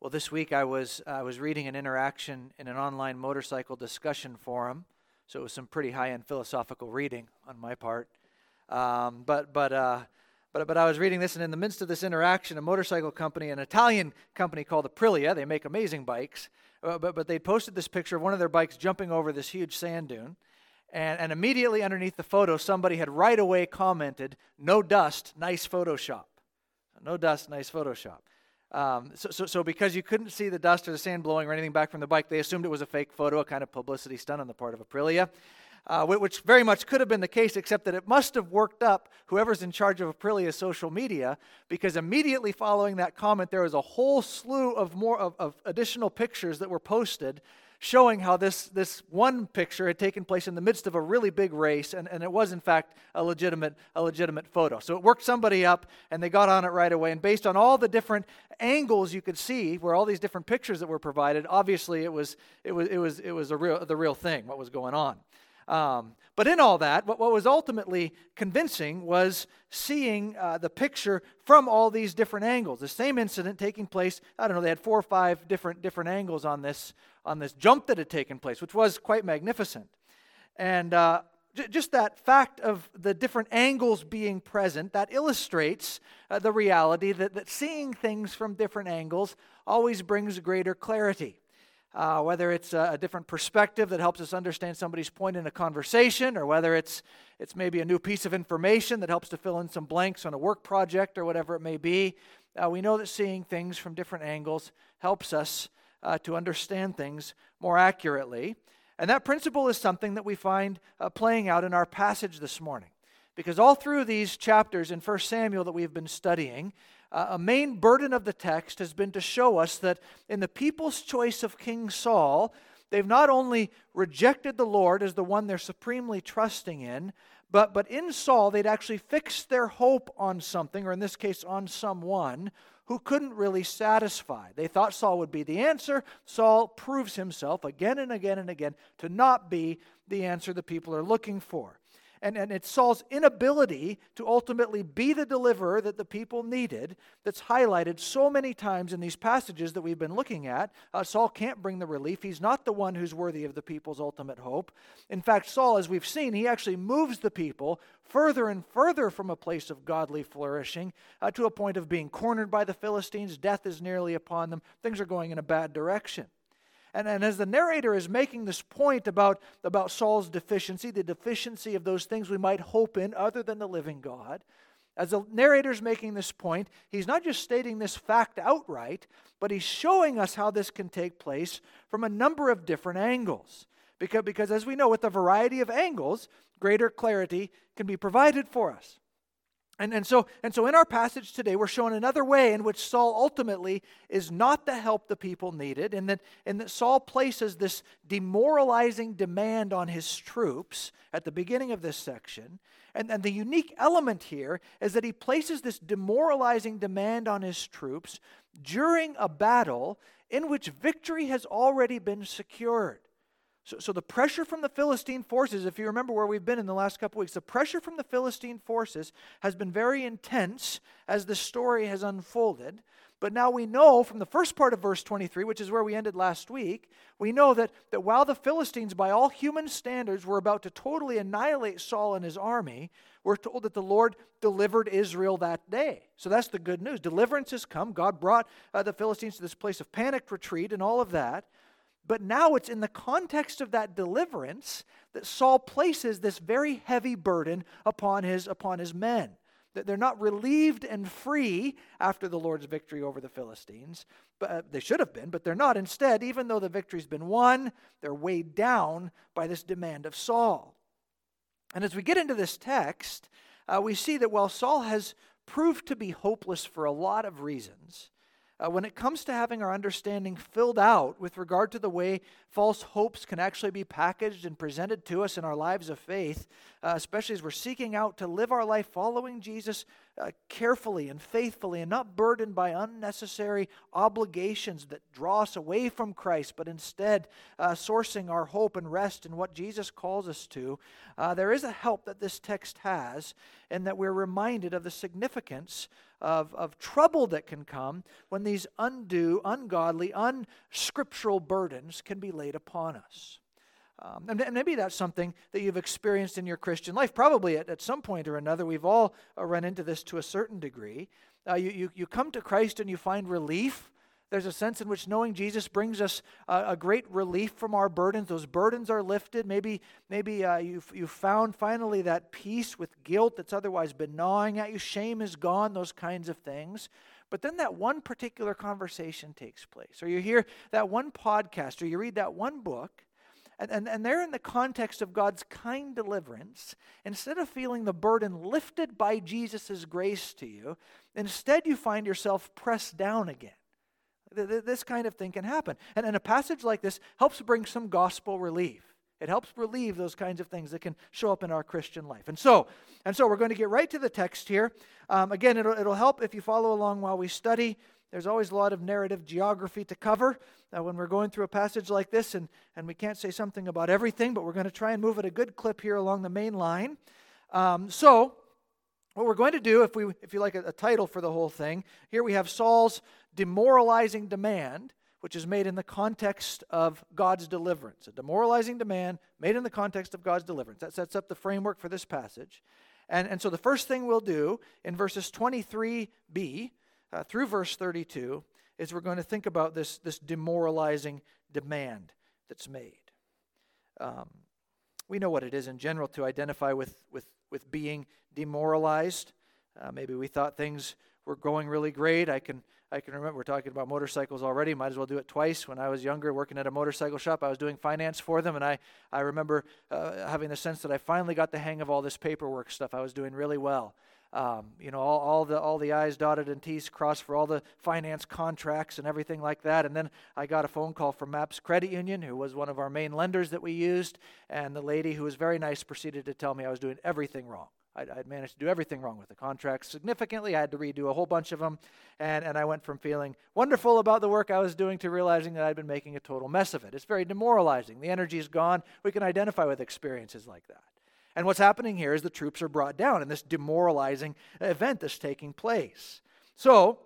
Well, this week I was I was reading an interaction in an online motorcycle discussion forum, so it was some pretty high-end philosophical reading on my part. Um, but but uh, but but I was reading this, and in the midst of this interaction, a motorcycle company, an Italian company called Aprilia, they make amazing bikes, uh, but but they posted this picture of one of their bikes jumping over this huge sand dune, and and immediately underneath the photo, somebody had right away commented, "No dust, nice Photoshop." No dust, nice Photoshop. Um, so, so, so, because you couldn't see the dust or the sand blowing or anything back from the bike, they assumed it was a fake photo, a kind of publicity stunt on the part of Aprilia, uh, which very much could have been the case, except that it must have worked up whoever's in charge of Aprilia's social media, because immediately following that comment, there was a whole slew of more of, of additional pictures that were posted showing how this, this one picture had taken place in the midst of a really big race, and, and it was, in fact, a legitimate, a legitimate photo. So it worked somebody up, and they got on it right away. And based on all the different angles you could see, where all these different pictures that were provided, obviously it was, it was, it was, it was a real, the real thing, what was going on. Um, but in all that, what, what was ultimately convincing was seeing uh, the picture from all these different angles. The same incident taking place, I don't know, they had four or five different, different angles on this, on this jump that had taken place, which was quite magnificent. And uh, j- just that fact of the different angles being present, that illustrates uh, the reality that, that seeing things from different angles always brings greater clarity uh, whether it's a, a, different perspective that helps us understand somebody's point in a conversation, or whether it's, it's maybe a new piece of information that helps to fill in some blanks on a work project or whatever it may be. Uh, we know that seeing things from different angles helps us uh, to understand things more accurately. And that principle is something that we find uh, playing out in our passage this morning. Because all through these chapters in 1 Samuel that we've been studying, uh, a main burden of the text has been to show us that in the people's choice of King Saul, they've not only rejected the Lord as the one they're supremely trusting in, but, but in Saul, they'd actually fixed their hope on something, or in this case, on someone who couldn't really satisfy. They thought Saul would be the answer. Saul proves himself again and again and again to not be the answer the people are looking for. And, and it's Saul's inability to ultimately be the deliverer that the people needed that's highlighted so many times in these passages that we've been looking at. Uh, Saul can't bring the relief. He's not the one who's worthy of the people's ultimate hope. In fact, Saul, as we've seen, he actually moves the people further and further from a place of godly flourishing uh, to a point of being cornered by the Philistines. Death is nearly upon them. Things are going in a bad direction. And, and as the narrator is making this point about, about Saul's deficiency, the deficiency of those things we might hope in other than the living God, as the narrator is making this point, he's not just stating this fact outright, but he's showing us how this can take place from a number of different angles. Because, because as we know, with a variety of angles, greater clarity can be provided for us. And, and, so, and so in our passage today, we're shown another way in which Saul ultimately is not the help the people needed, and that, and that Saul places this demoralizing demand on his troops at the beginning of this section. And, and the unique element here is that he places this demoralizing demand on his troops during a battle in which victory has already been secured. So, so the pressure from the Philistine forces, if you remember where we've been in the last couple weeks, the pressure from the Philistine forces has been very intense as the story has unfolded. But now we know from the first part of verse 23, which is where we ended last week, we know that, that while the Philistines, by all human standards, were about to totally annihilate Saul and his army, we're told that the Lord delivered Israel that day. So that's the good news. Deliverance has come. God brought uh, the Philistines to this place of panicked retreat and all of that. But now it's in the context of that deliverance that Saul places this very heavy burden upon his, upon his men. That they're not relieved and free after the Lord's victory over the Philistines. But uh, they should have been, but they're not. Instead, even though the victory's been won, they're weighed down by this demand of Saul. And as we get into this text, uh, we see that while Saul has proved to be hopeless for a lot of reasons, uh, when it comes to having our understanding filled out with regard to the way false hopes can actually be packaged and presented to us in our lives of faith, uh, especially as we're seeking out to live our life following Jesus uh, carefully and faithfully and not burdened by unnecessary obligations that draw us away from Christ, but instead uh, sourcing our hope and rest in what Jesus calls us to, uh, there is a help that this text has and that we're reminded of the significance of, of trouble that can come when these undue, ungodly, unscriptural burdens can be laid upon us. Um, and, maybe that's something that you've experienced in your Christian life. Probably at, at some point or another, we've all uh, run into this to a certain degree. Uh, you, you, you come to Christ and you find relief. There's a sense in which knowing Jesus brings us uh, a great relief from our burdens. Those burdens are lifted. Maybe, maybe uh, you've, you've found finally that peace with guilt that's otherwise been gnawing at you. Shame is gone, those kinds of things. But then that one particular conversation takes place, or you hear that one podcast, or you read that one book, and, and, and they're in the context of God's kind deliverance. Instead of feeling the burden lifted by Jesus' grace to you, instead you find yourself pressed down again. This kind of thing can happen. And, and a passage like this helps bring some gospel relief. It helps relieve those kinds of things that can show up in our Christian life. And so, and so we're going to get right to the text here. Um, again, it'll, it'll help if you follow along while we study. There's always a lot of narrative geography to cover uh, when we're going through a passage like this, and, and we can't say something about everything, but we're going to try and move at a good clip here along the main line. Um, so, what we're going to do, if, we, if you like a, a title for the whole thing, here we have Saul's demoralizing demand, which is made in the context of God's deliverance. A demoralizing demand made in the context of God's deliverance. That sets up the framework for this passage. And, and so the first thing we'll do in verses 23b uh, through verse 32 is we're going to think about this, this demoralizing demand that's made. Um, we know what it is in general to identify with, with, with being demoralized. Uh, maybe we thought things were going really great. I can, I can remember we're talking about motorcycles already. Might as well do it twice. When I was younger, working at a motorcycle shop, I was doing finance for them, and I, I remember uh, having the sense that I finally got the hang of all this paperwork stuff. I was doing really well. Um, you know, all, all, the all the I's dotted and T's crossed for all the finance contracts and everything like that. And then I got a phone call from Maps Credit Union, who was one of our main lenders that we used, and the lady who was very nice proceeded to tell me I was doing everything wrong. I'd, I'd, managed to do everything wrong with the contracts significantly. I had to redo a whole bunch of them. And, and I went from feeling wonderful about the work I was doing to realizing that I'd been making a total mess of it. It's very demoralizing. The energy is gone. We can identify with experiences like that. And what's happening here is the troops are brought down in this demoralizing event that's taking place. So,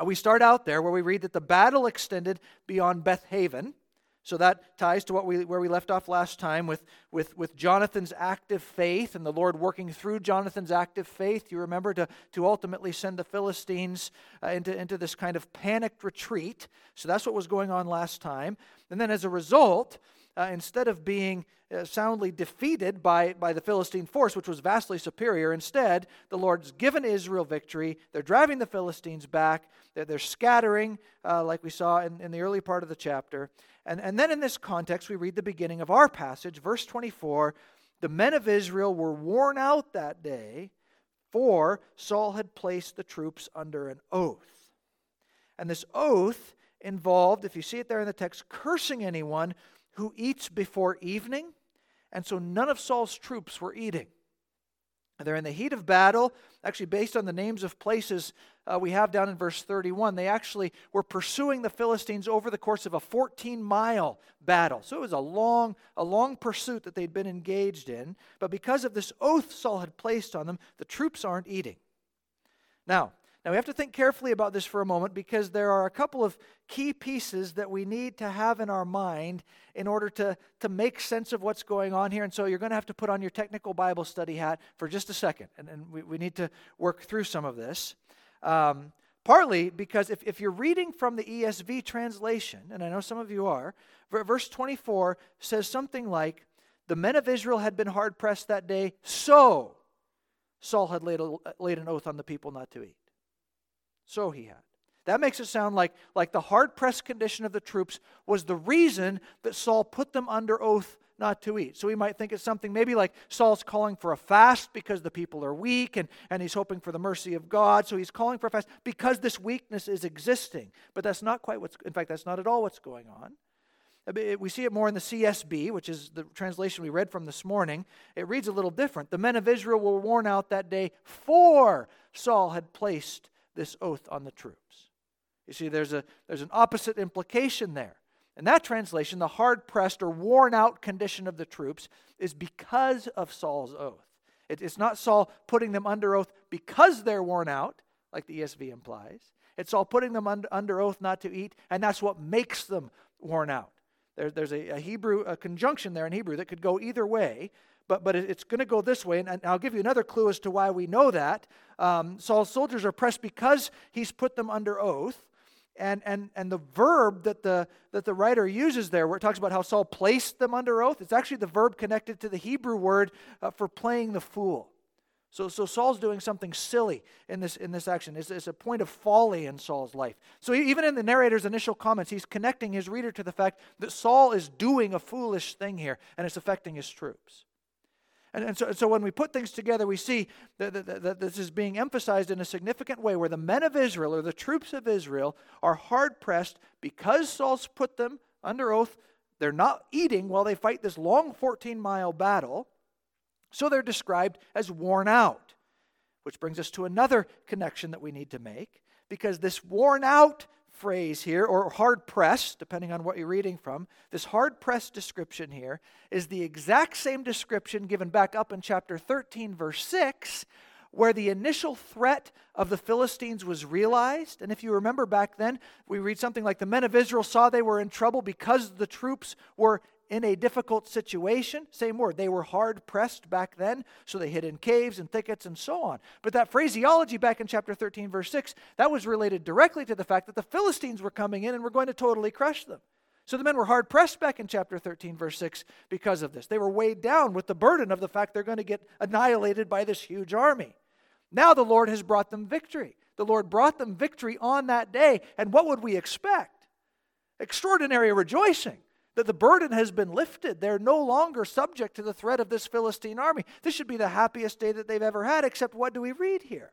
uh, we start out there where we read that the battle extended beyond Beth Aven. So that ties to what we, where we left off last time with, with, with Jonathan's active faith and the Lord working through Jonathan's active faith. You remember to, to ultimately send the Philistines uh, into, into this kind of panicked retreat. So that's what was going on last time. And then as a result, uh, instead of being uh, soundly defeated by, by the Philistine force, which was vastly superior, instead, the Lord's given Israel victory. They're driving the Philistines back, they're, they're scattering, uh, like we saw in, in the early part of the chapter. And, and then in this context, we read the beginning of our passage, verse 24. The men of Israel were worn out that day, for Saul had placed the troops under an oath. And this oath involved, if you see it there in the text, cursing anyone who eats before evening. And so none of Saul's troops were eating. They're in the heat of battle, actually, based on the names of places uh, we have down in verse 31. They actually were pursuing the Philistines over the course of a 14 mile battle. So it was a long, a long pursuit that they'd been engaged in. But because of this oath Saul had placed on them, the troops aren't eating. Now, now, we have to think carefully about this for a moment because there are a couple of key pieces that we need to have in our mind in order to, to make sense of what's going on here. And so you're going to have to put on your technical Bible study hat for just a second. And, and we, we need to work through some of this. Um, partly because if, if you're reading from the ESV translation, and I know some of you are, verse 24 says something like, The men of Israel had been hard pressed that day, so Saul had laid, a, laid an oath on the people not to eat. So he had. That makes it sound like, like the hard pressed condition of the troops was the reason that Saul put them under oath not to eat. So we might think it's something maybe like Saul's calling for a fast because the people are weak and, and he's hoping for the mercy of God. So he's calling for a fast because this weakness is existing. But that's not quite what's, in fact, that's not at all what's going on. We see it more in the CSB, which is the translation we read from this morning. It reads a little different. The men of Israel were worn out that day, for Saul had placed this oath on the troops. You see, there's, a, there's an opposite implication there. In that translation, the hard pressed or worn out condition of the troops is because of Saul's oath. It, it's not Saul putting them under oath because they're worn out, like the ESV implies. It's Saul putting them under, under oath not to eat, and that's what makes them worn out. There, there's a, a, Hebrew a conjunction there in Hebrew that could go either way, but, but it's going to go this way. And, I'll give you another clue as to why we know that. Um, Saul's soldiers are pressed because he's put them under oath. And, and, and the verb that the, that the writer uses there, where it talks about how Saul placed them under oath, it's actually the verb connected to the Hebrew word uh, for playing the fool. So, so Saul's doing something silly in this, in this action. It's, it's a point of folly in Saul's life. So even in the narrator's initial comments, he's connecting his reader to the fact that Saul is doing a foolish thing here, and it's affecting his troops. And, and, so, and so when we put things together, we see that, that, that this is being emphasized in a significant way where the men of Israel, or the troops of Israel, are hard pressed because Saul's put them under oath. They're not eating while they fight this long 14 mile battle. So they're described as worn out, which brings us to another connection that we need to make because this worn out phrase here, or hard pressed, depending on what you're reading from, this hard pressed description here is the exact same description given back up in chapter 13, verse 6, where the initial threat of the Philistines was realized. And if you remember back then, we read something like the men of Israel saw they were in trouble because the troops were in a difficult situation. Same word. They were hard pressed back then, so they hid in caves and thickets and so on. But that phraseology back in chapter 13, verse 6, that was related directly to the fact that the Philistines were coming in and were going to totally crush them. So the men were hard pressed back in chapter 13, verse 6, because of this. They were weighed down with the burden of the fact they're going to get annihilated by this huge army. Now the Lord has brought them victory. The Lord brought them victory on that day. And what would we expect? Extraordinary rejoicing that the burden has been lifted. They're no longer subject to the threat of this Philistine army. This should be the happiest day that they've ever had, except what do we read here?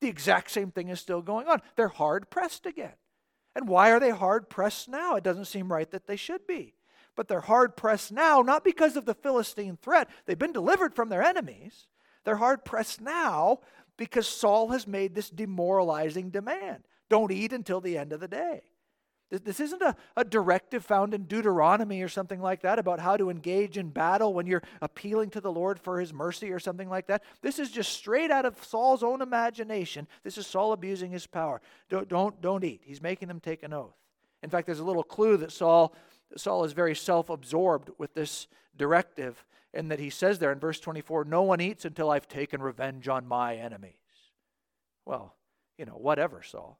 The exact same thing is still going on. They're hard pressed again. And why are they hard pressed now? It doesn't seem right that they should be. But they're hard pressed now, not because of the Philistine threat. They've been delivered from their enemies. They're hard pressed now because Saul has made this demoralizing demand don't eat until the end of the day. This isn't a, a directive found in Deuteronomy or something like that about how to engage in battle when you're appealing to the Lord for his mercy or something like that. This is just straight out of Saul's own imagination. This is Saul abusing his power. Don't, don't, don't eat. He's making them take an oath. In fact, there's a little clue that Saul, Saul is very self absorbed with this directive, and that he says there in verse 24, No one eats until I've taken revenge on my enemies. Well, you know, whatever, Saul.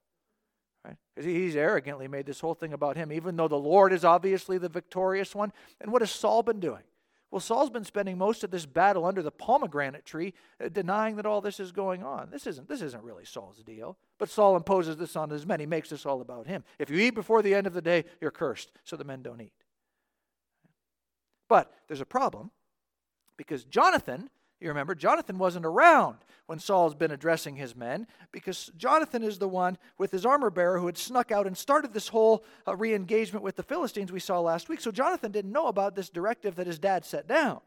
Right? Because he's arrogantly made this whole thing about him, even though the Lord is obviously the victorious one. And what has Saul been doing? Well, Saul's been spending most of this battle under the pomegranate tree, uh, denying that all this is going on. This isn't, this isn't really Saul's deal. But Saul imposes this on his men. He makes this all about him. If you eat before the end of the day, you're cursed. So the men don't eat. But there's a problem because Jonathan you remember, Jonathan wasn't around when Saul's been addressing his men because Jonathan is the one with his armor bearer who had snuck out and started this whole uh, re engagement with the Philistines we saw last week. So Jonathan didn't know about this directive that his dad set down.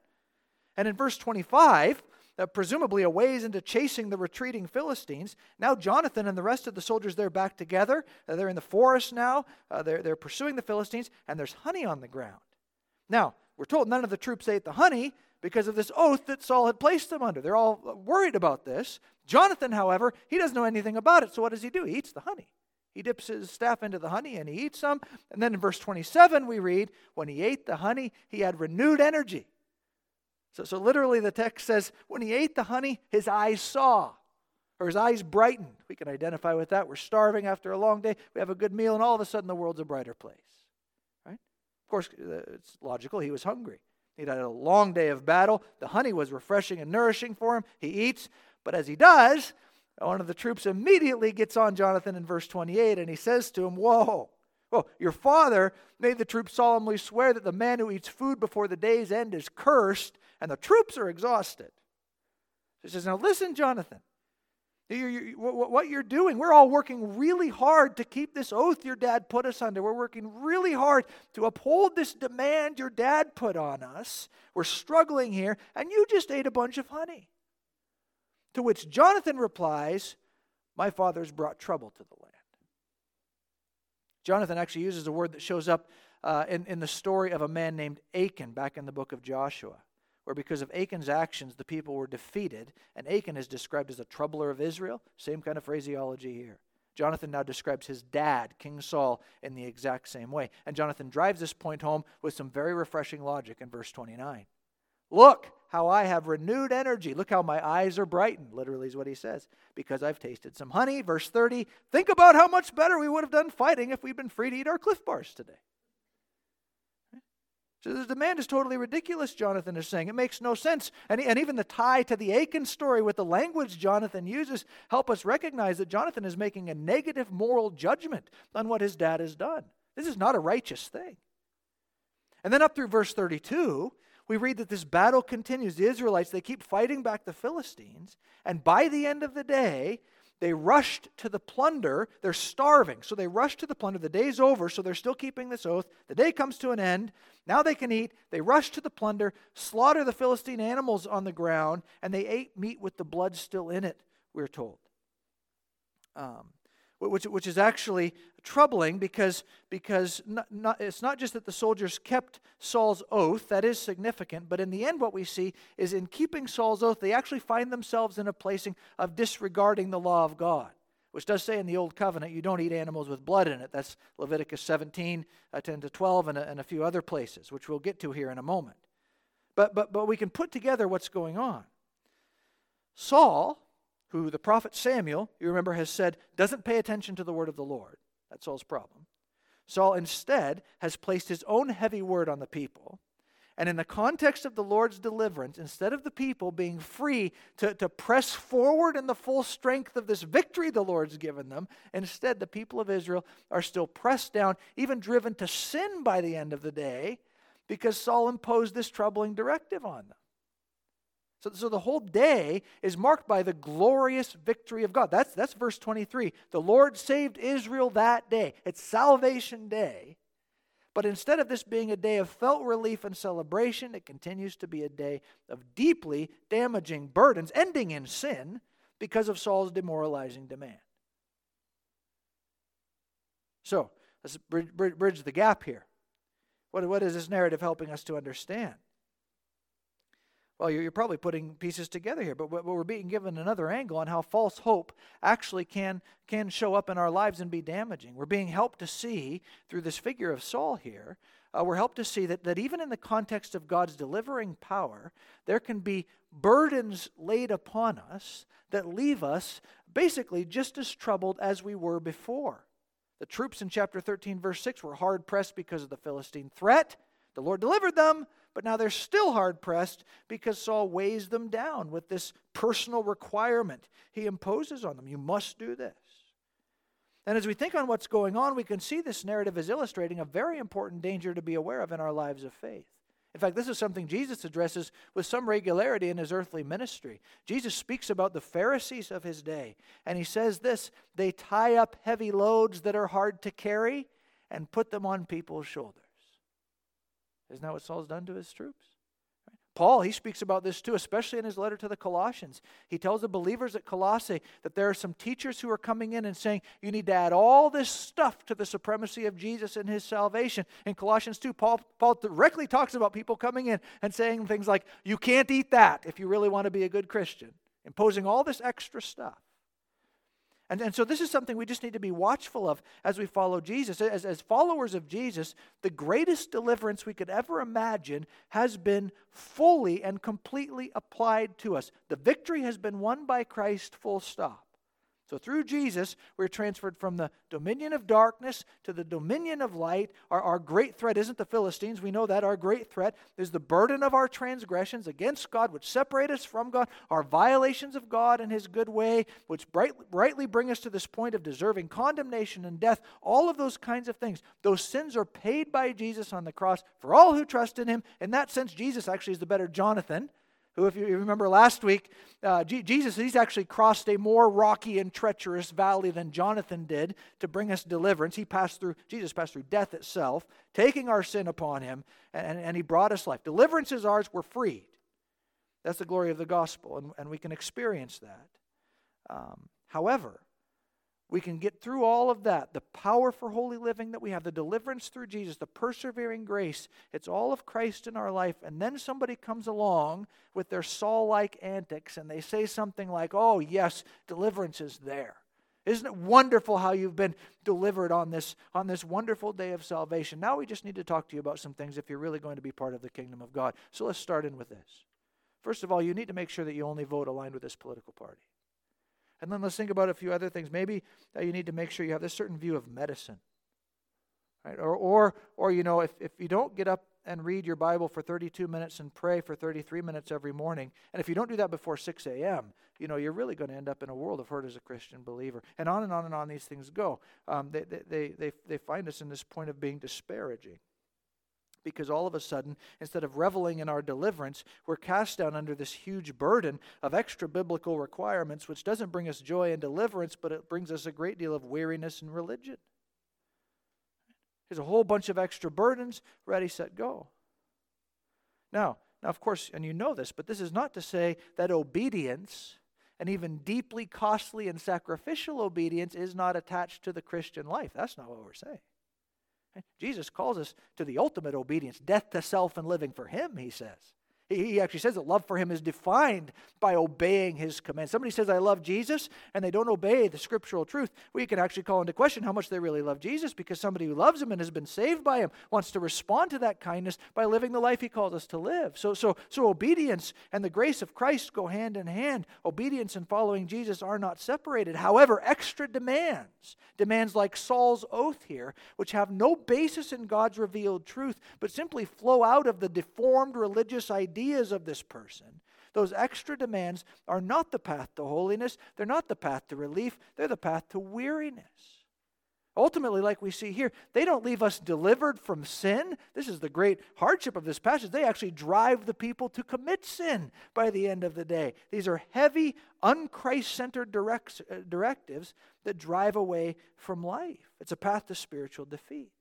And in verse 25, uh, presumably a ways into chasing the retreating Philistines. Now, Jonathan and the rest of the soldiers, they're back together. Uh, they're in the forest now. Uh, they're, they're pursuing the Philistines, and there's honey on the ground. Now, we're told none of the troops ate the honey because of this oath that Saul had placed them under. They're all worried about this. Jonathan, however, he doesn't know anything about it. So what does he do? He eats the honey. He dips his staff into the honey and he eats some. And then in verse 27, we read, when he ate the honey, he had renewed energy. So, so literally, the text says, when he ate the honey, his eyes saw, or his eyes brightened. We can identify with that. We're starving after a long day. We have a good meal, and all of a sudden, the world's a brighter place. Right? Of course, uh, it's logical. He was hungry. He'd had a long day of battle. The honey was refreshing and nourishing for him. He eats, but as he does, one of the troops immediately gets on Jonathan in verse 28 and he says to him, Whoa, whoa, your father made the troops solemnly swear that the man who eats food before the day's end is cursed, and the troops are exhausted. He says, Now listen, Jonathan. You're, you're, what you're doing, we're all working really hard to keep this oath your dad put us under. We're working really hard to uphold this demand your dad put on us. We're struggling here, and you just ate a bunch of honey. To which Jonathan replies, My father's brought trouble to the land. Jonathan actually uses a word that shows up uh, in, in the story of a man named Achan back in the book of Joshua where because of Achan's actions, the people were defeated, and Achan is described as a troubler of Israel. Same kind of phraseology here. Jonathan now describes his dad, King Saul, in the exact same way. And Jonathan drives this point home with some very refreshing logic in verse 29. Look how I have renewed energy. Look how my eyes are brightened, literally, is what he says, because I've tasted some honey. Verse 30 Think about how much better we would have done fighting if we'd been free to eat our Clif bars today. So the demand is totally ridiculous, Jonathan is saying. It makes no sense. And, and even the tie to the Achan story with the language Jonathan uses help us recognize that Jonathan is making a negative moral judgment on what his dad has done. This is not a righteous thing. And then up through verse 32, we read that this battle continues. The Israelites, they keep fighting back the Philistines. And by the end of the day, they rushed to the plunder. They're starving. So they rush to the plunder. The day's over, so they're still keeping this oath. The day comes to an end. Now they can eat. They rush to the plunder, slaughter the Philistine animals on the ground, and they ate meat with the blood still in it, we're told. Um, which, which is actually troubling because, because not, not, it's not just that the soldiers kept Saul's oath, that is significant, but in the end, what we see is in keeping Saul's oath, they actually find themselves in a placing of disregarding the law of God, which does say in the Old Covenant, you don't eat animals with blood in it. That's Leviticus 17, uh, 10 to 12, and a, and a few other places, which we'll get to here in a moment. But, but, but we can put together what's going on. Saul who the prophet Samuel, you remember, has said doesn't pay attention to the word of the Lord. That's Saul's problem. Saul instead has placed his own heavy word on the people. And in the context of the Lord's deliverance, instead of the people being free to, to press forward in the full strength of this victory the Lord's given them, instead the people of Israel are still pressed down, even driven to sin by the end of the day, because Saul imposed this troubling directive on them. So, so the whole day is marked by the glorious victory of God. That's, that's verse 23. The Lord saved Israel that day. It's salvation day. But instead of this being a day of felt relief and celebration, it continues to be a day of deeply damaging burdens, ending in sin because of Saul's demoralizing demand. So, let's bridge, bridge the gap here. What, what is this narrative helping us to understand? Well, you're probably putting pieces together here, but we're being given another angle on how false hope actually can, can show up in our lives and be damaging. We're being helped to see through this figure of Saul here, uh, we're helped to see that, that even in the context of God's delivering power, there can be burdens laid upon us that leave us basically just as troubled as we were before. The troops in chapter 13, verse 6 were hard pressed because of the Philistine threat. The Lord delivered them, but now they're still hard pressed because Saul weighs them down with this personal requirement he imposes on them. You must do this. And as we think on what's going on, we can see this narrative is illustrating a very important danger to be aware of in our lives of faith. In fact, this is something Jesus addresses with some regularity in his earthly ministry. Jesus speaks about the Pharisees of his day, and he says this they tie up heavy loads that are hard to carry and put them on people's shoulders. Isn't that what Saul's done to his troops? Paul, he speaks about this too, especially in his letter to the Colossians. He tells the believers at Colossae that there are some teachers who are coming in and saying, you need to add all this stuff to the supremacy of Jesus and his salvation. In Colossians 2, Paul, Paul directly talks about people coming in and saying things like, you can't eat that if you really want to be a good Christian, imposing all this extra stuff. And, and so this is something we just need to be watchful of as we follow Jesus. As, as followers of Jesus, the greatest deliverance we could ever imagine has been fully and completely applied to us. The victory has been won by Christ, full stop. So through Jesus, we're transferred from the dominion of darkness to the dominion of light. Our, our great threat isn't the Philistines. We know that. Our great threat is the burden of our transgressions against God, which separate us from God, our violations of God and His good way, which bright, rightly bring us to this point of deserving condemnation and death. All of those kinds of things. Those sins are paid by Jesus on the cross for all who trust in Him. In that sense, Jesus actually is the better Jonathan who, if you remember last week, uh, G- Jesus, he's actually crossed a more rocky and treacherous valley than Jonathan did to bring us deliverance. He passed through, Jesus passed through death itself, taking our sin upon him, and, and he brought us life. Deliverance is ours, we're freed. That's the glory of the gospel, and, and we can experience that. Um, however, we can get through all of that the power for holy living that we have, the deliverance through Jesus, the persevering grace. It's all of Christ in our life. And then somebody comes along with their Saul like antics and they say something like, Oh, yes, deliverance is there. Isn't it wonderful how you've been delivered on this, on this wonderful day of salvation? Now we just need to talk to you about some things if you're really going to be part of the kingdom of God. So let's start in with this. First of all, you need to make sure that you only vote aligned with this political party. And then let's think about a few other things. Maybe that you need to make sure you have this certain view of medicine. Right? Or, or, or you know, if, if you don't get up and read your Bible for 32 minutes and pray for 33 minutes every morning, and if you don't do that before 6 a.m., you know, you're really going to end up in a world of hurt as a Christian believer. And on and on and on these things go. Um, they, they, they, they find us in this point of being disparaging because all of a sudden, instead of reveling in our deliverance, we're cast down under this huge burden of extra biblical requirements, which doesn't bring us joy and deliverance, but it brings us a great deal of weariness and religion. There's a whole bunch of extra burdens, ready, set, go. Now, now, of course, and you know this, but this is not to say that obedience, and even deeply costly and sacrificial obedience, is not attached to the Christian life. That's not what we're saying. Jesus calls us to the ultimate obedience, death to self and living for Him, he says. He actually says that love for him is defined by obeying his commands. Somebody says, I love Jesus, and they don't obey the scriptural truth. We can actually call into question how much they really love Jesus because somebody who loves him and has been saved by him wants to respond to that kindness by living the life he calls us to live. So, so, so obedience and the grace of Christ go hand in hand. Obedience and following Jesus are not separated. However, extra demands, demands like Saul's oath here, which have no basis in God's revealed truth, but simply flow out of the deformed religious ideas ideas of this person, those extra demands are not the path to holiness. They're not the path to relief. They're the path to weariness. Ultimately, like we see here, they don't leave us delivered from sin. This is the great hardship of this passage. They actually drive the people to commit sin by the end of the day. These are heavy, unchrist centered uh, directives that drive away from life. It's a path to spiritual defeat.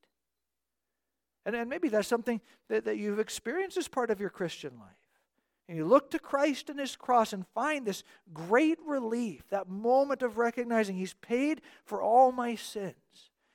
And, and maybe that's something that, that you've experienced as part of your Christian life. And you look to Christ and His cross and find this great relief, that moment of recognizing He's paid for all my sins.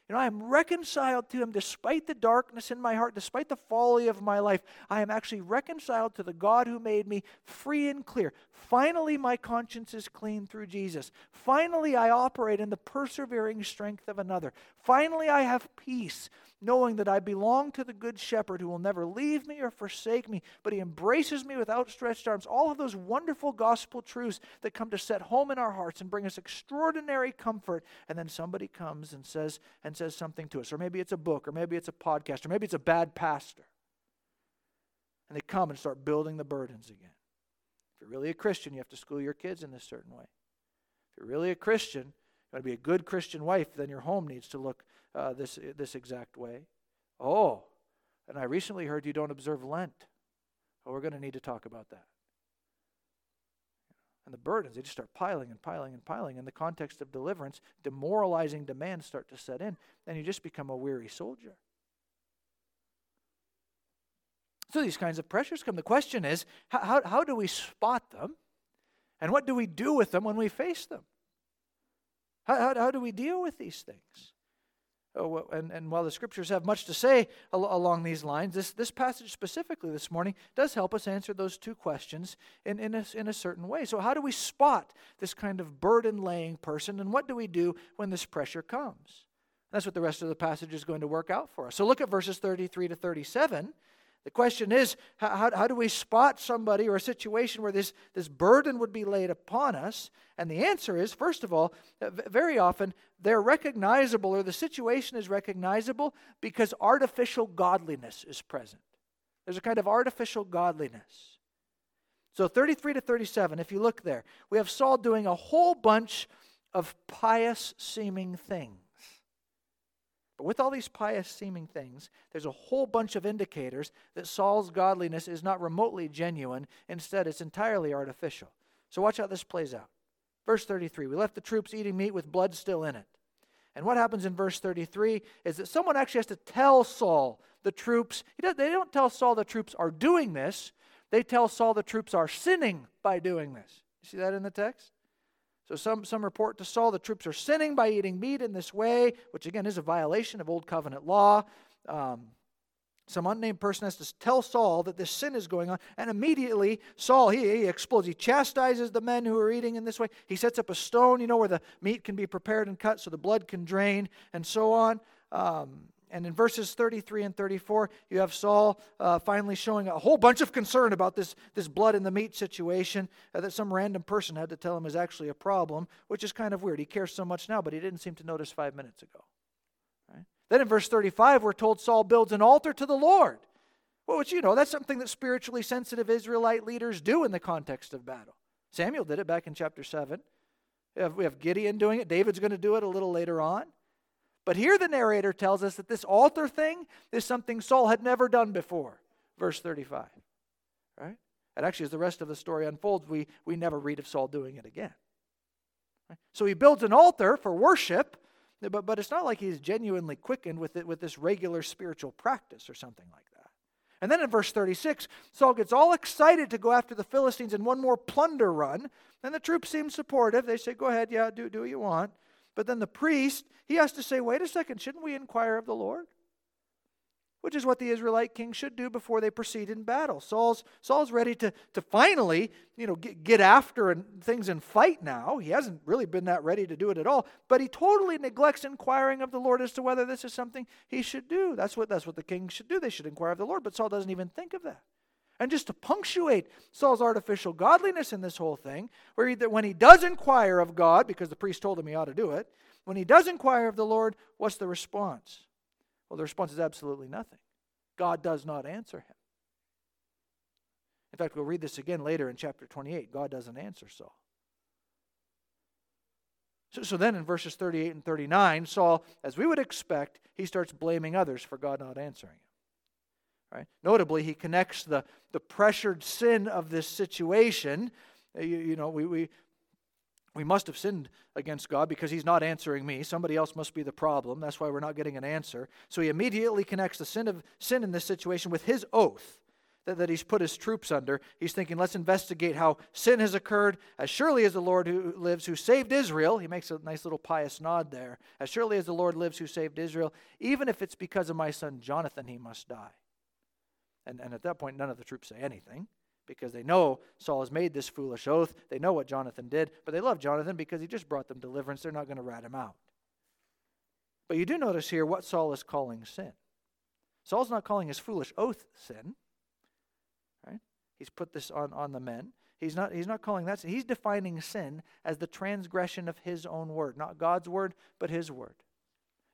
You know, I am reconciled to Him despite the darkness in my heart, despite the folly of my life. I am actually reconciled to the God who made me free and clear. Finally, my conscience is clean through Jesus. Finally, I operate in the persevering strength of another. Finally, I have peace knowing that I belong to the Good Shepherd who will never leave me or forsake me, but he embraces me with outstretched arms. All of those wonderful gospel truths that come to set home in our hearts and bring us extraordinary comfort. And then somebody comes and says, and says something to us. Or maybe it's a book, or maybe it's a podcast, or maybe it's a bad pastor. And they come and start building the burdens again. If you're really a Christian, you have to school your kids in this certain way. If you're really a Christian, you want to be a good Christian wife, then your home needs to look uh, this, this exact way. Oh, and I recently heard you don't observe Lent. Oh, we're going to need to talk about that. And the burdens, they just start piling and piling and piling. In the context of deliverance, demoralizing demands start to set in, and you just become a weary soldier. So these kinds of pressures come. The question is how, how, how do we spot them? And what do we do with them when we face them? How, how, how do we deal with these things? Oh, and, and while the scriptures have much to say al- along these lines, this, this passage specifically this morning does help us answer those two questions in, in, a, in a certain way. So, how do we spot this kind of burden laying person, and what do we do when this pressure comes? That's what the rest of the passage is going to work out for us. So, look at verses 33 to 37 the question is how, how, do we spot somebody or a situation where this, this burden would be laid upon us? And the answer is first of all, uh, very often they're recognizable or the situation is recognizable because artificial godliness is present. There's a kind of artificial godliness. So 33 to 37, if you look there, we have Saul doing a whole bunch of pious seeming things. But with all these pious seeming things, there's a whole bunch of indicators that Saul's godliness is not remotely genuine. Instead, it's entirely artificial. So watch how this plays out. Verse 33 We left the troops eating meat with blood still in it. And what happens in verse 33 is that someone actually has to tell Saul the troops, they don't tell Saul the troops are doing this, they tell Saul the troops are sinning by doing this. You see that in the text? So some, some report to Saul the troops are sinning by eating meat in this way, which again is a violation of Old Covenant law. Um, some unnamed person has to tell Saul that this sin is going on, and immediately Saul he, he explodes. He chastises the men who are eating in this way. He sets up a stone, you know, where the meat can be prepared and cut so the blood can drain, and so on. Um, and in verses 33 and 34, you have Saul uh, finally showing a whole bunch of concern about this, this blood in the meat situation uh, that some random person had to tell him is actually a problem, which is kind of weird. He cares so much now, but he didn't seem to notice five minutes ago. Right? Then in verse 35, we're told Saul builds an altar to the Lord. Well, which, you know, that's something that spiritually sensitive Israelite leaders do in the context of battle. Samuel did it back in chapter 7. We have, we have Gideon doing it. David's going to do it a little later on. But here the narrator tells us that this altar thing is something Saul had never done before. Verse 35. Right? And actually, as the rest of the story unfolds, we, we never read of Saul doing it again. Right? So he builds an altar for worship, but, but it's not like he's genuinely quickened with, it, with this regular spiritual practice or something like that. And then in verse 36, Saul gets all excited to go after the Philistines in one more plunder run. And the troops seem supportive. They say, Go ahead, yeah, do, do what you want. But then the priest, he has to say, wait a second, shouldn't we inquire of the Lord? Which is what the Israelite king should do before they proceed in battle. Saul's, Saul's ready to, to finally, you know, get, get after and things and fight now. He hasn't really been that ready to do it at all. But he totally neglects inquiring of the Lord as to whether this is something he should do. That's what, that's what the king should do. They should inquire of the Lord. But Saul doesn't even think of that. And just to punctuate Saul's artificial godliness in this whole thing, where he, when he does inquire of God, because the priest told him he ought to do it, when he does inquire of the Lord, what's the response? Well, the response is absolutely nothing. God does not answer him. In fact, we'll read this again later in chapter 28. God doesn't answer Saul. So, so then in verses 38 and 39, Saul, as we would expect, he starts blaming others for God not answering him. Right? Notably, he connects the, the pressured sin of this situation. Uh, you, you know, we, we, we must have sinned against God because he's not answering me. Somebody else must be the problem. That's why we're not getting an answer. So he immediately connects the sin of sin in this situation with his oath that, that he's put his troops under. He's thinking, let's investigate how sin has occurred. As surely as the Lord who lives, who saved Israel, he makes a nice little pious nod there. As surely as the Lord lives, who saved Israel, even if it's because of my son Jonathan, he must die. And, and at that point, none of the troops say anything because they know Saul has made this foolish oath. They know what Jonathan did, but they love Jonathan because he just brought them deliverance. They're not going to rat him out. But you do notice here what Saul is calling sin. Saul's not calling his foolish oath sin. Right? He's put this on, on the men. He's not, he's not calling that sin. He's defining sin as the transgression of his own word. Not God's word, but his word.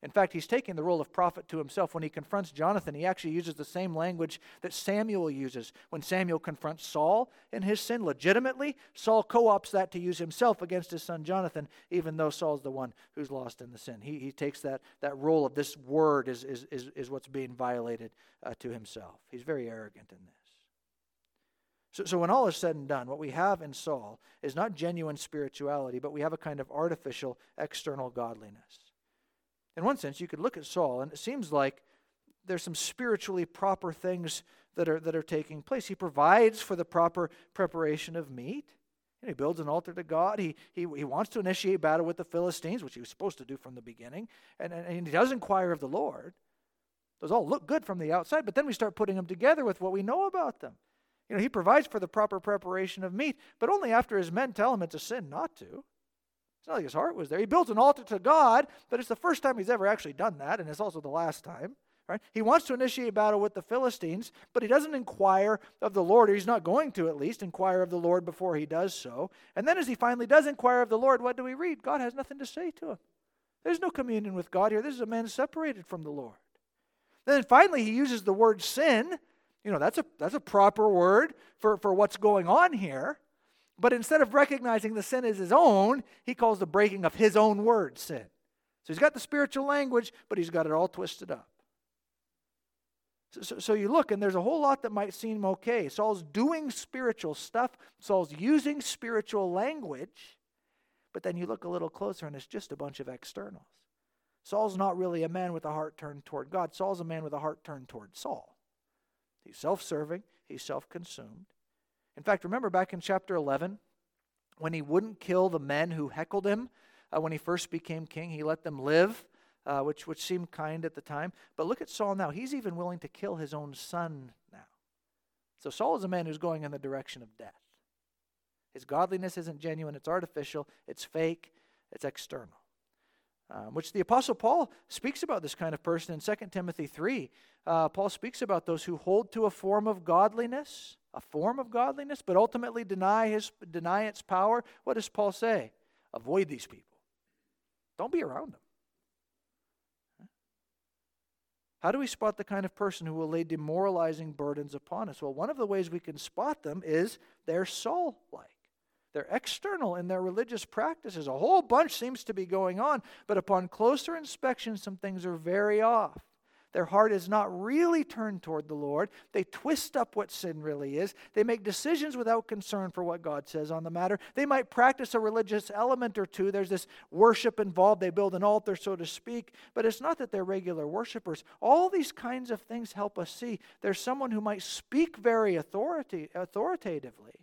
In fact, he's taking the role of prophet to himself. When he confronts Jonathan, he actually uses the same language that Samuel uses. When Samuel confronts Saul in his sin legitimately, Saul co opts that to use himself against his son Jonathan, even though Saul's the one who's lost in the sin. He, he takes that, that role of this word is, is, is, is what's being violated uh, to himself. He's very arrogant in this. So, so, when all is said and done, what we have in Saul is not genuine spirituality, but we have a kind of artificial external godliness in one sense, you could look at Saul, and it seems like there's some spiritually proper things that are, that are taking place. He provides for the proper preparation of meat. he builds an altar to God. He, he, he wants to initiate battle with the Philistines, which he was supposed to do from the beginning. And, and, and he does inquire of the Lord. Those all look good from the outside, but then we start putting them together with what we know about them. You know, he provides for the proper preparation of meat, but only after his men tell him it's a sin not to. It's not like his heart was there. He built an altar to God, but it's the first time he's ever actually done that, and it's also the last time. Right? He wants to initiate battle with the Philistines, but he doesn't inquire of the Lord, or he's not going to at least inquire of the Lord before he does so. And then as he finally does inquire of the Lord, what do we read? God has nothing to say to him. There's no communion with God here. This is a man separated from the Lord. Then finally he uses the word sin. You know, that's a that's a proper word for, for what's going on here. But instead of recognizing the sin as his own, he calls the breaking of his own word sin. So he's got the spiritual language, but he's got it all twisted up. So, so, so, you look, and there's a whole lot that might seem okay. Saul's doing spiritual stuff, Saul's using spiritual language, but then you look a little closer, and it's just a bunch of externals. Saul's not really a man with a heart turned toward God. Saul's a man with a heart turned toward Saul. He's self serving, he's self consumed. In fact, remember back in chapter 11 when he wouldn't kill the men who heckled him uh, when he first became king, he let them live, uh, which, which seemed kind at the time. But look at Saul now. He's even willing to kill his own son now. So Saul is a man who's going in the direction of death. His godliness isn't genuine, it's artificial, it's fake, it's external um, which the Apostle Paul speaks about this kind of person in 2 Timothy 3. Uh, Paul speaks about those who hold to a form of godliness, a form of godliness, but ultimately deny, his, deny its power. What does Paul say? Avoid these people, don't be around them. How do we spot the kind of person who will lay demoralizing burdens upon us? Well, one of the ways we can spot them is they're Saul like. They're external in their religious practices. A whole bunch seems to be going on, but upon closer inspection, some things are very off. Their heart is not really turned toward the Lord. They twist up what sin really is. They make decisions without concern for what God says on the matter. They might practice a religious element or two. There's this worship involved. They build an altar, so to speak. But it's not that they're regular worshipers. All these kinds of things help us see there's someone who might speak very authority, authoritatively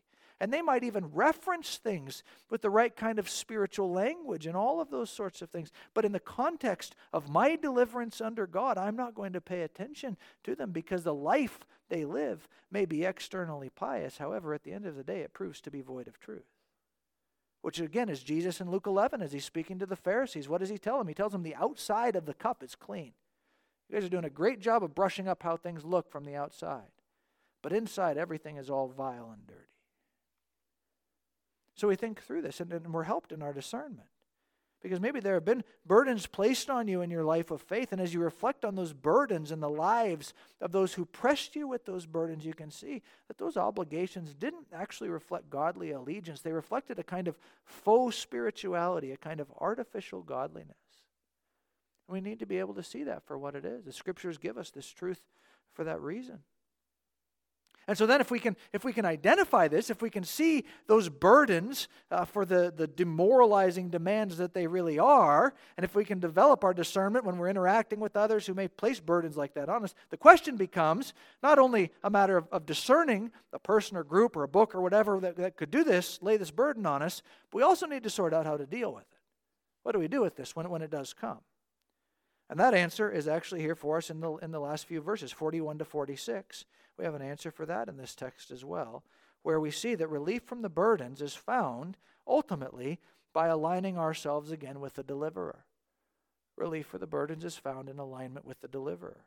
and they might even reference things with the right kind of spiritual language and all of those sorts of things. But in the context of my deliverance under God, I'm not going to pay attention to them because the life they live may be externally pious. However, at the end of the day, it proves to be void of truth. Which again is Jesus in Luke 11 as he's speaking to the Pharisees. What does he tell them? He tells them the outside of the cup is clean. You guys are doing a great job of brushing up how things look from the outside. But inside, everything is all vile and dirty. So we think through this and, and we're helped in our discernment. Because maybe there have been burdens placed on you in your life of faith. And as you reflect on those burdens and the lives of those who pressed you with those burdens, you can see that those obligations didn't actually reflect godly allegiance. They reflected a kind of faux spirituality, a kind of artificial godliness. We need to be able to see that for what it is. The scriptures give us this truth for that reason. And so then if we can if we can identify this, if we can see those burdens uh, for the, the demoralizing demands that they really are, and if we can develop our discernment when we're interacting with others who may place burdens like that on us, the question becomes not only a matter of, of discerning a person or group or a book or whatever that, that could do this, lay this burden on us, but we also need to sort out how to deal with it. What do we do with this when, when it does come? And that answer is actually here for us in the, in the last few verses, 41 to 46. We have an answer for that in this text as well, where we see that relief from the burdens is found ultimately by aligning ourselves again with the deliverer. Relief for the burdens is found in alignment with the deliverer.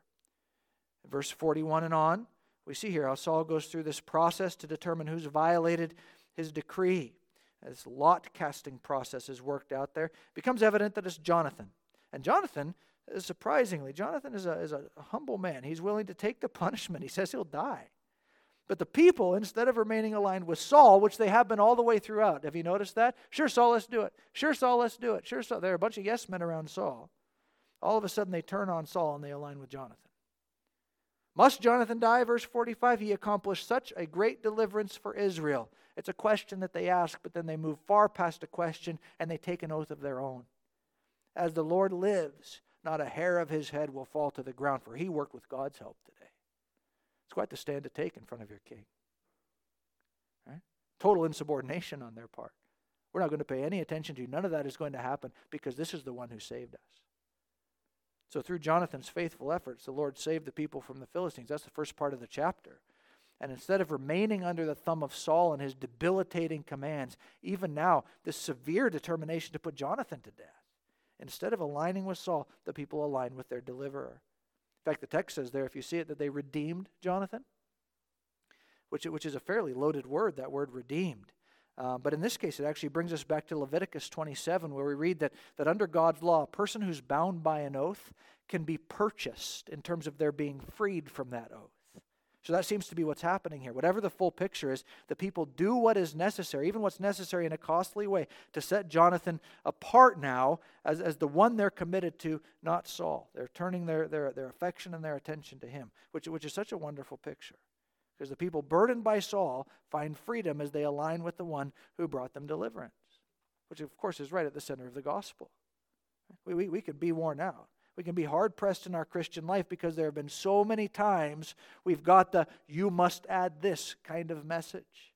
Verse 41 and on, we see here how Saul goes through this process to determine who's violated his decree. This lot casting process is worked out there. It becomes evident that it's Jonathan. And Jonathan Surprisingly, Jonathan is a, is a humble man. He's willing to take the punishment. He says he'll die. But the people, instead of remaining aligned with Saul, which they have been all the way throughout, have you noticed that? Sure, Saul, let's do it. Sure, Saul, let's do it. Sure, Saul. There are a bunch of yes men around Saul. All of a sudden, they turn on Saul and they align with Jonathan. Must Jonathan die? Verse 45 He accomplished such a great deliverance for Israel. It's a question that they ask, but then they move far past a question and they take an oath of their own. As the Lord lives, not a hair of his head will fall to the ground, for he worked with God's help today. It's quite the stand to take in front of your king. Right? Total insubordination on their part. We're not going to pay any attention to you. None of that is going to happen because this is the one who saved us. So, through Jonathan's faithful efforts, the Lord saved the people from the Philistines. That's the first part of the chapter. And instead of remaining under the thumb of Saul and his debilitating commands, even now, this severe determination to put Jonathan to death. Instead of aligning with Saul, the people aligned with their deliverer. In fact, the text says there, if you see it, that they redeemed Jonathan, which, which is a fairly loaded word, that word redeemed. Uh, but in this case, it actually brings us back to Leviticus 27, where we read that, that under God's law, a person who's bound by an oath can be purchased in terms of their being freed from that oath. So that seems to be what's happening here. Whatever the full picture is, the people do what is necessary, even what's necessary in a costly way, to set Jonathan apart now as, as the one they're committed to, not Saul. They're turning their, their, their affection and their attention to him, which, which is such a wonderful picture. Because the people burdened by Saul find freedom as they align with the one who brought them deliverance, which, of course, is right at the center of the gospel. We, we, we could be worn out. We can be hard pressed in our Christian life because there have been so many times we've got the you must add this kind of message.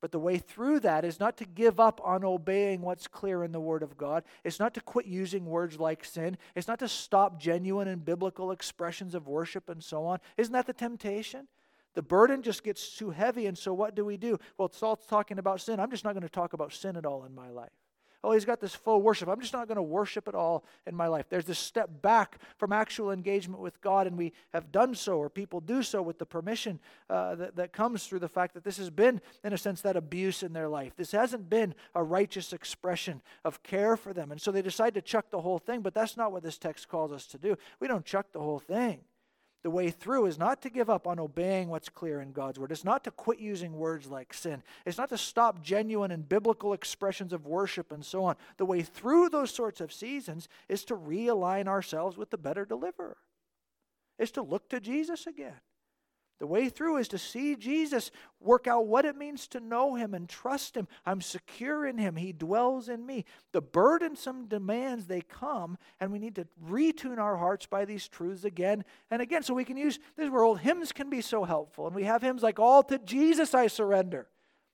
But the way through that is not to give up on obeying what's clear in the Word of God. It's not to quit using words like sin. It's not to stop genuine and biblical expressions of worship and so on. Isn't that the temptation? The burden just gets too heavy, and so what do we do? Well, Saul's talking about sin. I'm just not going to talk about sin at all in my life oh, he's got this full worship. I'm just not going to worship at all in my life. There's this step back from actual engagement with God, and we have done so, or people do so with the permission uh, that, that comes through the fact that this has been, in a sense, that abuse in their life. This hasn't been a righteous expression of care for them. And so they decide to chuck the whole thing, but that's not what this text calls us to do. We don't chuck the whole thing. The way through is not to give up on obeying what's clear in God's word. It's not to quit using words like sin. It's not to stop genuine and biblical expressions of worship and so on. The way through those sorts of seasons is to realign ourselves with the better deliverer. is to look to Jesus again. The way through is to see Jesus work out what it means to know him and trust him. I'm secure in him. He dwells in me. The burdensome demands, they come, and we need to retune our hearts by these truths again and again. So we can use this where old hymns can be so helpful. And we have hymns like, All to Jesus I surrender.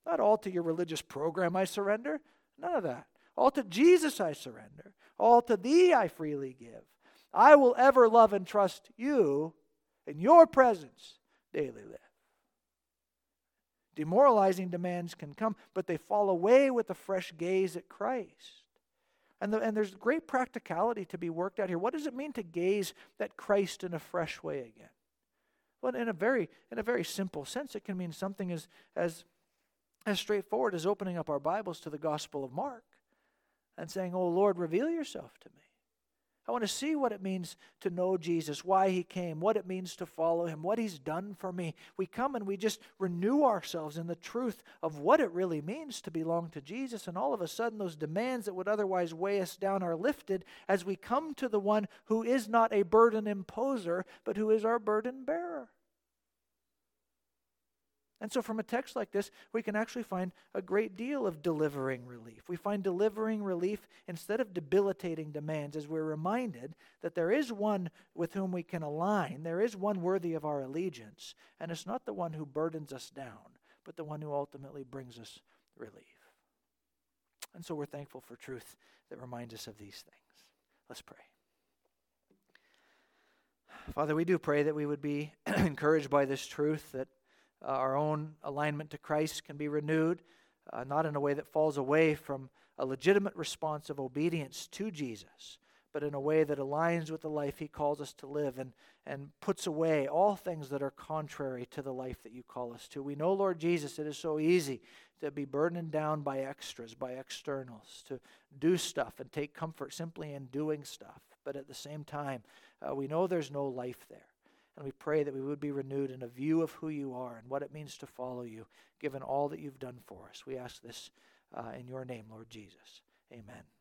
Not all to your religious program I surrender. None of that. All to Jesus I surrender. All to thee I freely give. I will ever love and trust you in your presence daily live. Demoralizing demands can come, but they fall away with a fresh gaze at Christ. And, the, and there's great practicality to be worked out here. What does it mean to gaze at Christ in a fresh way again? Well, in a very, in a very simple sense, it can mean something as, as, as straightforward as opening up our Bibles to the Gospel of Mark and saying, Oh Lord, reveal yourself to me. I want to see what it means to know Jesus, why he came, what it means to follow him, what he's done for me. We come and we just renew ourselves in the truth of what it really means to belong to Jesus. And all of a sudden, those demands that would otherwise weigh us down are lifted as we come to the one who is not a burden imposer, but who is our burden bearer. And so, from a text like this, we can actually find a great deal of delivering relief. We find delivering relief instead of debilitating demands as we're reminded that there is one with whom we can align, there is one worthy of our allegiance, and it's not the one who burdens us down, but the one who ultimately brings us relief. And so, we're thankful for truth that reminds us of these things. Let's pray. Father, we do pray that we would be encouraged by this truth that uh, our own alignment to Christ can be renewed, uh, not in a way that falls away from a legitimate response of obedience to Jesus, but in a way that aligns with the life He calls us to live and, and puts away all things that are contrary to the life that you call us to. We know, Lord Jesus, it is so easy to be burdened down by extras, by externals, to do stuff and take comfort simply in doing stuff. But at the same time, uh, we know there's no life there. And we pray that we would be renewed in a view of who you are and what it means to follow you, given all that you've done for us. We ask this uh, in your name, Lord Jesus. Amen.